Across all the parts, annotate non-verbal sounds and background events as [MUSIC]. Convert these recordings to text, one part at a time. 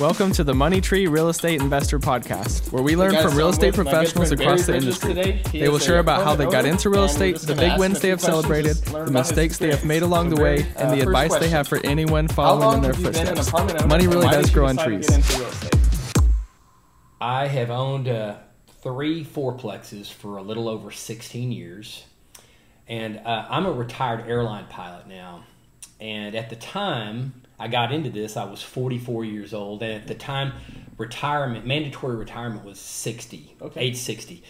Welcome to the Money Tree Real Estate Investor Podcast, where we learn from real estate with my good professionals across the industry. They will share about how they got into real estate, the big wins they have celebrated, the mistakes they have made along the way, and the advice they have for anyone following in their have you been an footsteps. Money really does grow on trees. get into real estate? I have owned uh, three fourplexes for a little over 16 years. And uh, I'm a retired airline pilot now. And at the time I got into this, I was 44 years old. And at the time, retirement, mandatory retirement was 60, Okay. age 60.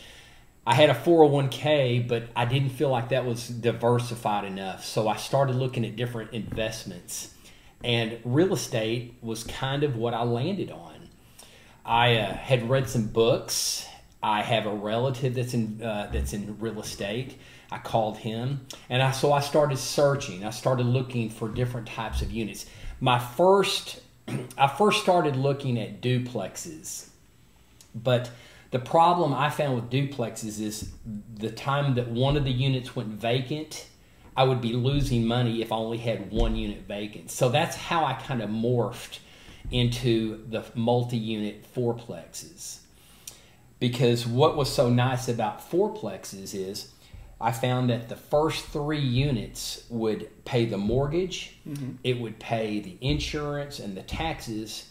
I had a 401k, but I didn't feel like that was diversified enough. So I started looking at different investments. And real estate was kind of what I landed on. I uh, had read some books. I have a relative that's in uh, that's in real estate. I called him, and I so I started searching. I started looking for different types of units. My first, [CLEARS THROAT] I first started looking at duplexes, but the problem I found with duplexes is the time that one of the units went vacant, I would be losing money if I only had one unit vacant. So that's how I kind of morphed into the multi-unit fourplexes. Because what was so nice about fourplexes is I found that the first three units would pay the mortgage, it would pay the insurance and the taxes,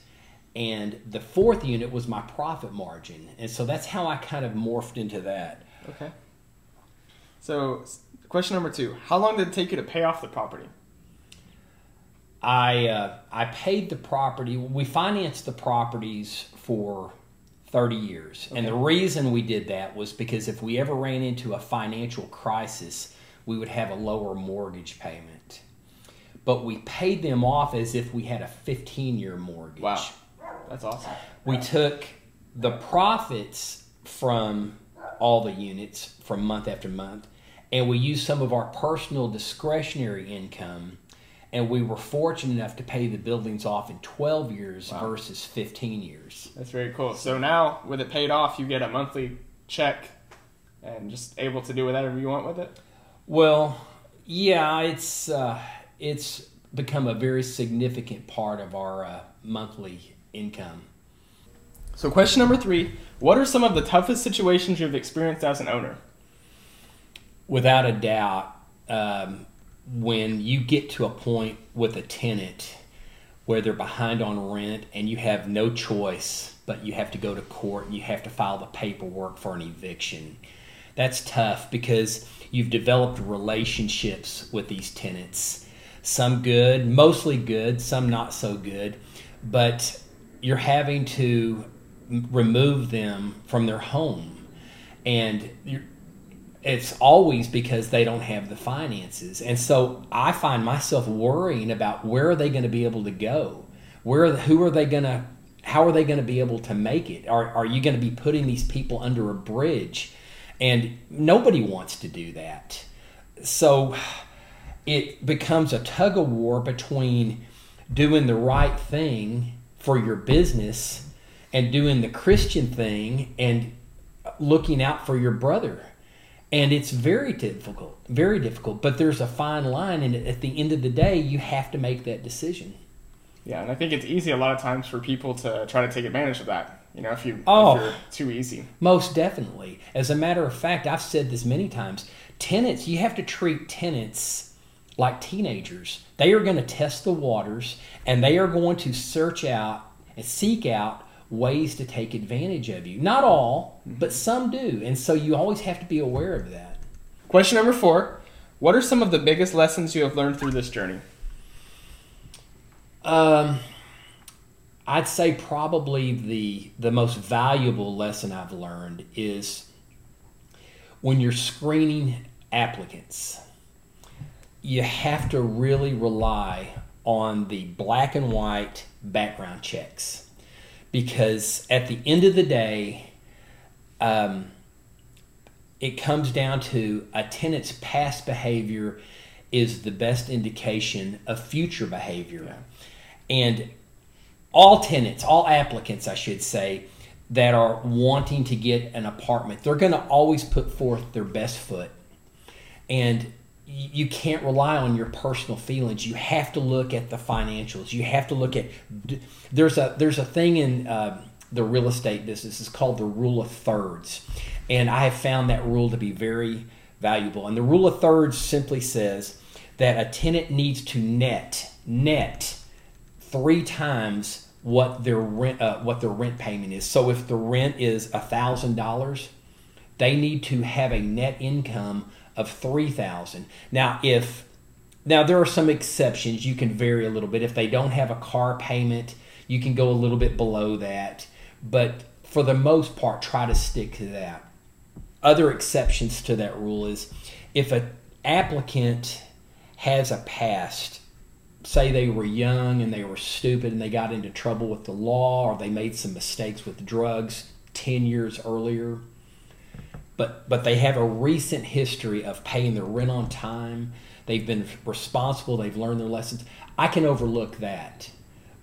and the fourth unit was my profit margin. And so that's how I kind of morphed into that. Okay. So, question number two: How long did it take you to pay off the property? I uh, I paid the property. We financed the properties for thirty years, and the reason we did that was because if we ever ran into a financial crisis, we would have a lower mortgage payment. But we paid them off as if we had a fifteen-year mortgage. Wow, that's awesome. We took the profits from all the units from month after month, and we used some of our personal discretionary income, and we were fortunate enough to pay the buildings off in 12 years Wow. versus 15 years. That's very cool. So now, with it paid off, you get a monthly check, and just able to do whatever you want with it. Well, yeah, it's uh, it's become a very significant part of our uh, monthly income. So, question number three: What are some of the toughest situations you've experienced as an owner? without a doubt, um, when you get to a point with a tenant where they're behind on rent and you have no choice, but you have to go to court and you have to file the paperwork for an eviction, that's tough because you've developed relationships with these tenants. Some good, mostly good, some not so good, but you're having to remove them from their home. And you're, it's always because they don't have the finances. And so I find myself worrying about where are they going to be able to go? Where who are they going to how are they going to be able to make it? Are are you going to be putting these people under a bridge? And nobody wants to do that. So it becomes a tug of war between doing the right thing for your business and doing the Christian thing and looking out for your brother. And it's very difficult, very difficult. But there's a fine line, and at the end of the day, you have to make that decision. Yeah, and I think it's easy a lot of times for people to try to take advantage of that. You know, if you Oh. if you're too easy. Most definitely. As a matter of fact, I've said this many times tenants, you have to treat tenants like teenagers. They are going to test the waters and they are going to search out and seek out ways to take advantage of you. Not all, but some do. And so you always have to be aware of that. Question number four: What are some of the biggest lessons you have learned through this journey? Um, I'd say probably the the most valuable lesson I've learned is when you're screening applicants, you have to really rely on the black and white background checks because at the end of the day, um, it comes down to a tenant's past behavior is the best indication of future behavior. And all tenants, all applicants, I should say, that are wanting to get an apartment, they're going to always put forth their best foot. And you can't rely on your personal feelings. You have to look at the financials. You have to look at there's a there's a thing in uh, the real estate business. It's called the rule of thirds, and I have found that rule to be very valuable. And the rule of thirds simply says that a tenant needs to net net three times what their rent uh, what their rent payment is. So if the rent is a thousand dollars, they need to have a net income of three thousand. Now if now there are some exceptions. You can vary a little bit. If they don't have a car payment, you can go a little bit below that. But for the most part, try to stick to that. Other exceptions to that rule is if an applicant has a past say they were young and they were stupid and they got into trouble with the law or they made some mistakes with drugs 10 years earlier but but they have a recent history of paying their rent on time they've been responsible they've learned their lessons i can overlook that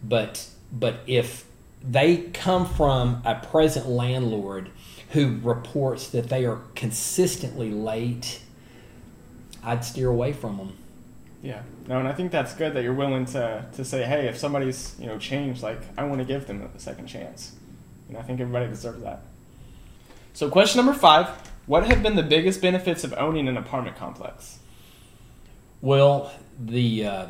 but but if they come from a present landlord who reports that they are consistently late i'd steer away from them Yeah. No, and I think that's good that you're willing to, to say, hey, if somebody's you know changed, like I want to give them a second chance. And I think everybody deserves that. So question number five: What have been the biggest benefits of owning an apartment complex? Well, the uh,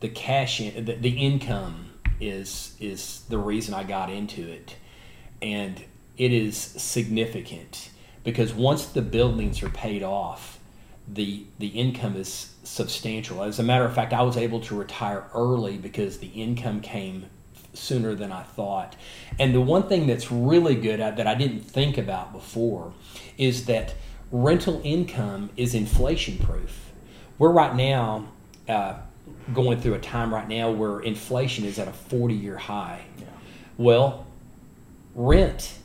the cash in, the, the income is is the reason I got into it, and it is significant because once the buildings are paid off, the the income is substantial. As a matter of fact, I was able to retire early because the income came sooner than I thought. And the one thing that's really good at, that I didn't think about before is that rental income is inflation proof. We're right now uh, going through a time right now where inflation is at a 40 year high. Yeah. Well, rent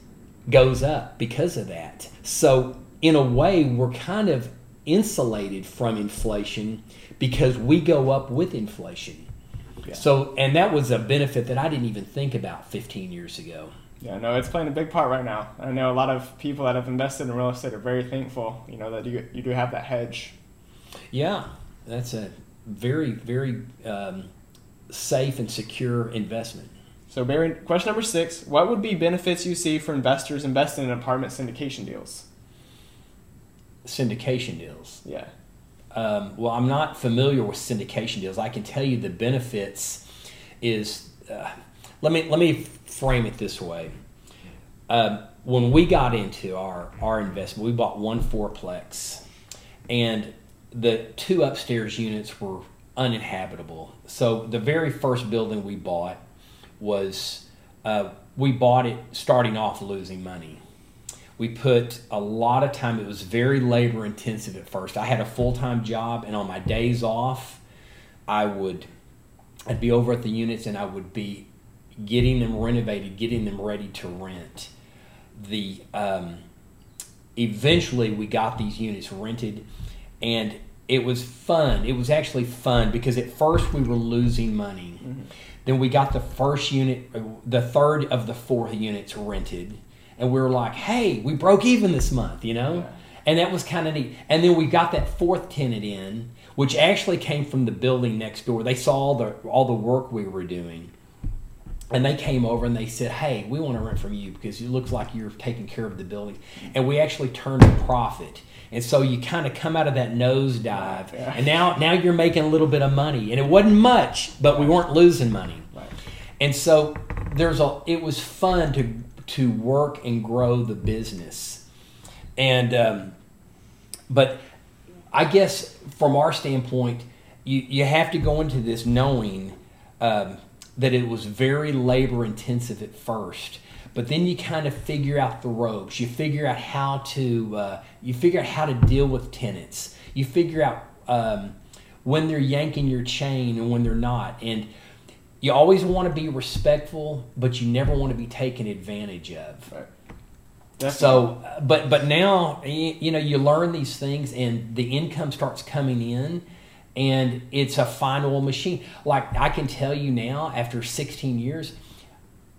goes up because of that. So, in a way, we're kind of insulated from inflation because we go up with inflation. Yeah. So, and that was a benefit that I didn't even think about 15 years ago. Yeah, no, it's playing a big part right now. I know a lot of people that have invested in real estate are very thankful, you know, that you, you do have that hedge. Yeah, that's a very, very um, safe and secure investment. So, Barry, question number six: What would be benefits you see for investors investing in apartment syndication deals? Syndication deals. Yeah, Um, well, I'm not familiar with syndication deals. I can tell you the benefits is. Uh, let me let me frame it this way. Um, when we got into our our investment, we bought one fourplex, and the two upstairs units were uninhabitable. So the very first building we bought was uh, we bought it starting off losing money. We put a lot of time. It was very labor intensive at first. I had a full time job, and on my days off, I would I'd be over at the units and I would be getting them renovated, getting them ready to rent. The um, eventually we got these units rented, and it was fun. It was actually fun because at first we were losing money. Then we got the first unit, uh, the third of the four units rented, and we were like, "Hey, we broke even this month," you know. Yeah. And that was kind of neat. And then we got that fourth tenant in, which actually came from the building next door. They saw all the all the work we were doing. And they came over and they said, "Hey, we want to rent from you because it looks like you're taking care of the building." And we actually turned a profit. And so you kind of come out of that nosedive, Yeah. and now now you're making a little bit of money, and it wasn't much, but we weren't losing money. right. And so there's a it was fun to to work and grow the business. And um, but I guess from our standpoint, you you have to go into this knowing um, that it was very labor intensive at first. But then you kind of figure out the ropes. You figure out how to uh, you figure out how to deal with tenants. You figure out um, when they're yanking your chain and when they're not. And you always want to be respectful, but you never want to be taken advantage of. Right. Definitely. So, but but now y- you know you learn these things, and the income starts coming in, and it's a fine oil machine. Like I can tell you now, after 16 years,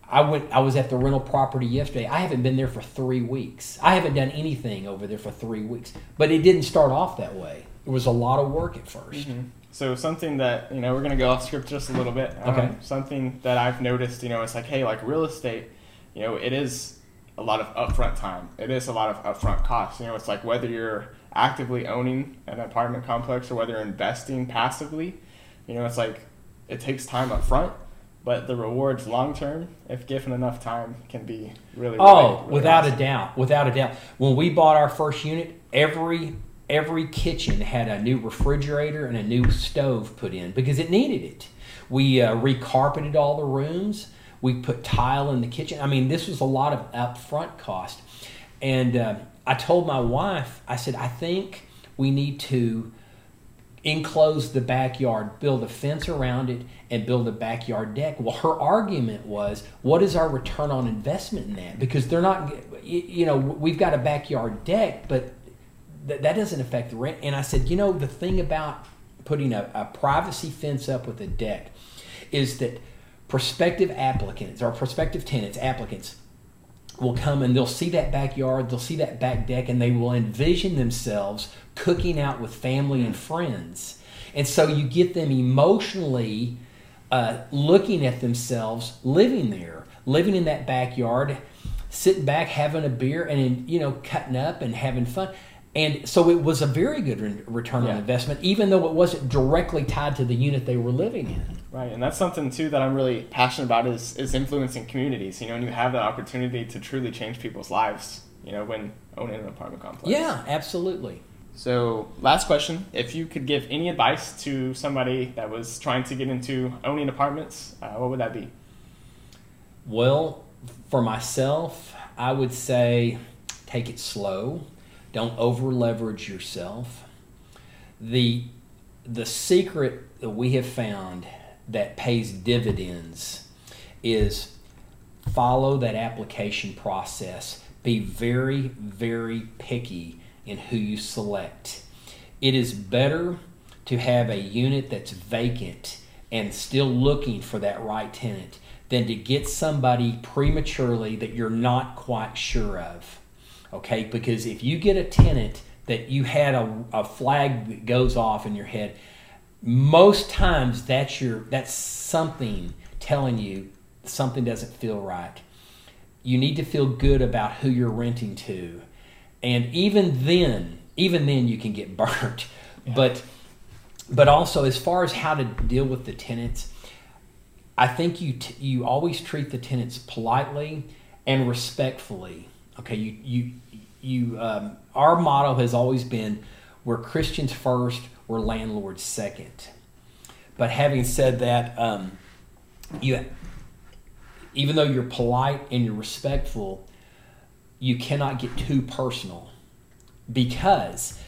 I went. I was at the rental property yesterday. I haven't been there for three weeks. I haven't done anything over there for three weeks. But it didn't start off that way. It was a lot of work at 1st Mm-hmm. So something that you know we're gonna go off script just a little bit. Um, Okay. Something that I've noticed, you know, it's like hey, like real estate, you know, it is a lot of upfront time. It is a lot of upfront costs. You know, it's like whether you're actively owning an apartment complex or whether you're investing passively. You know, it's like it takes time up front, but the rewards long term, if given enough time, can be really. Oh, really, really without a doubt, without a doubt. When we bought our first unit, every every kitchen had a new refrigerator and a new stove put in because it needed it. We uh, recarpeted all the rooms. We put tile in the kitchen. I mean, this was a lot of upfront cost. And uh, I told my wife, I said, I think we need to enclose the backyard, build a fence around it, and build a backyard deck. Well, her argument was, what is our return on investment in that? Because they're not, you you know, we've got a backyard deck, but th- that doesn't affect the rent. And I said, you know, the thing about putting a, a privacy fence up with a deck is that prospective applicants or prospective tenants, applicants, will come and they'll see that backyard, they'll see that back deck, and they will envision themselves cooking out with family and friends. And so you get them emotionally uh, looking at themselves living there, living in that backyard, sitting back, having a beer, and you know, cutting up and having fun. And so it was a very good re- return on investment, even though it wasn't directly tied to the unit they were living in. Right, and that's something too that I'm really passionate about is is influencing communities. You know, and you have that opportunity to truly change people's lives. You know, when owning an apartment complex. Yeah, absolutely. So, last question: If you could give any advice to somebody that was trying to get into owning apartments, uh, what would that be? Well, for myself, I would say take it slow. Don't over leverage yourself. The the secret that we have found that pays dividends is follow that application process. Be very, very picky in who you select. It is better to have a unit that's vacant and still looking for that right tenant than to get somebody prematurely that you're not quite sure of. Okay, because if you get a tenant that you had a, a flag that goes off in your head, most times that's your that's something telling you something doesn't feel right. You need to feel good about who you're renting to. And even then, even then you can get [LAUGHS] burnt. But but also as far as how to deal with the tenants, I think you t- you always treat the tenants politely and respectfully. Okay, you you you. Um, our motto has always been, "We're Christians first, we're landlords second. But having said that, um, you even though you're polite and you're respectful, you cannot get too personal because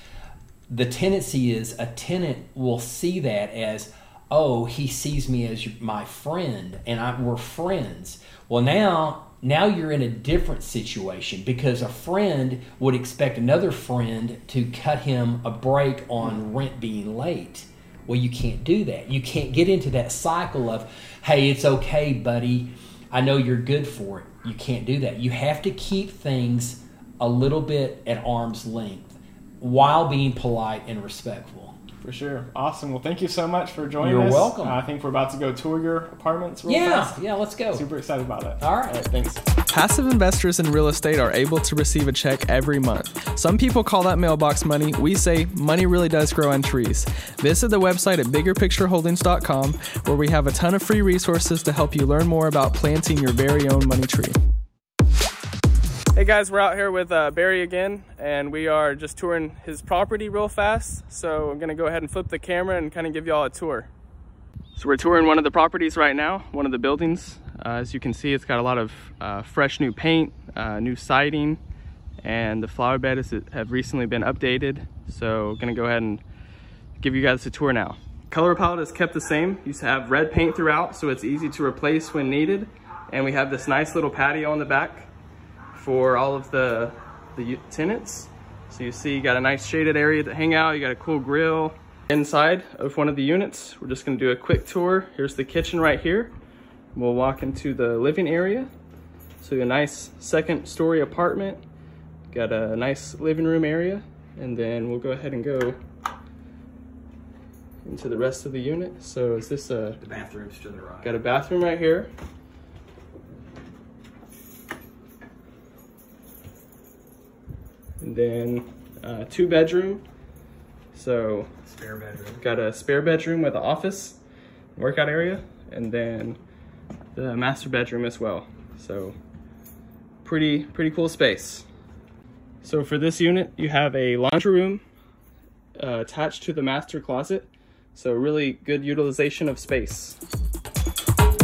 the tendency is a tenant will see that as oh he sees me as my friend and I, we're friends well now now you're in a different situation because a friend would expect another friend to cut him a break on rent being late. Well you can't do that. You can't get into that cycle of hey it's okay buddy. I know you're good for it. You can't do that. You have to keep things a little bit at arm's length while being polite and respectful. For sure. Awesome. Well, thank you so much for joining us. You're welcome. Uh, I think we're about to go tour your apartments real Yeah, fast. yeah, let's go. Super excited about it. All right. All right. Thanks. Passive investors in real estate are able to receive a check every month. Some people call that mailbox money. We say money really does grow on trees. Visit the website at biggerpictureholdings.com where we have a ton of free resources to help you learn more about planting your very own money tree. Hey guys, we're out here with uh, Barry again, and we are just touring his property real fast. So I'm gonna go ahead and flip the camera and kind of give y'all a tour. So we're touring one of the properties right now, one of the buildings. Uh, as you can see, it's got a lot of uh, fresh new paint, uh, new siding, and the flower beds have recently been updated. So I'm gonna go ahead and give you guys a tour now. Color palette is kept the same. You have red paint throughout, so it's easy to replace when needed. And we have this nice little patio on the back for all of the, the tenants. So you see you got a nice shaded area to hang out. You got a cool grill. Inside of one of the units, we're just gonna do a quick tour. Here's the kitchen right here. We'll walk into the living area. So a nice second story apartment. Got a nice living room area. And then we'll go ahead and go into the rest of the unit. So is this a The bathroom's to the right. got a bathroom right here? And then uh, two bedroom. So spare bedroom. got a spare bedroom with an office, workout area, and then the master bedroom as well. So pretty pretty cool space. So for this unit, you have a laundry room uh, attached to the master closet. So really good utilization of space.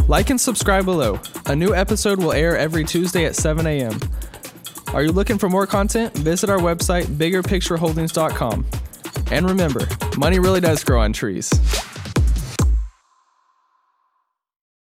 Like and subscribe below. A new episode will air every Tuesday at 7 a.m. Are you looking for more content? Visit our website, biggerpictureholdings.com. And remember, money really does grow on trees.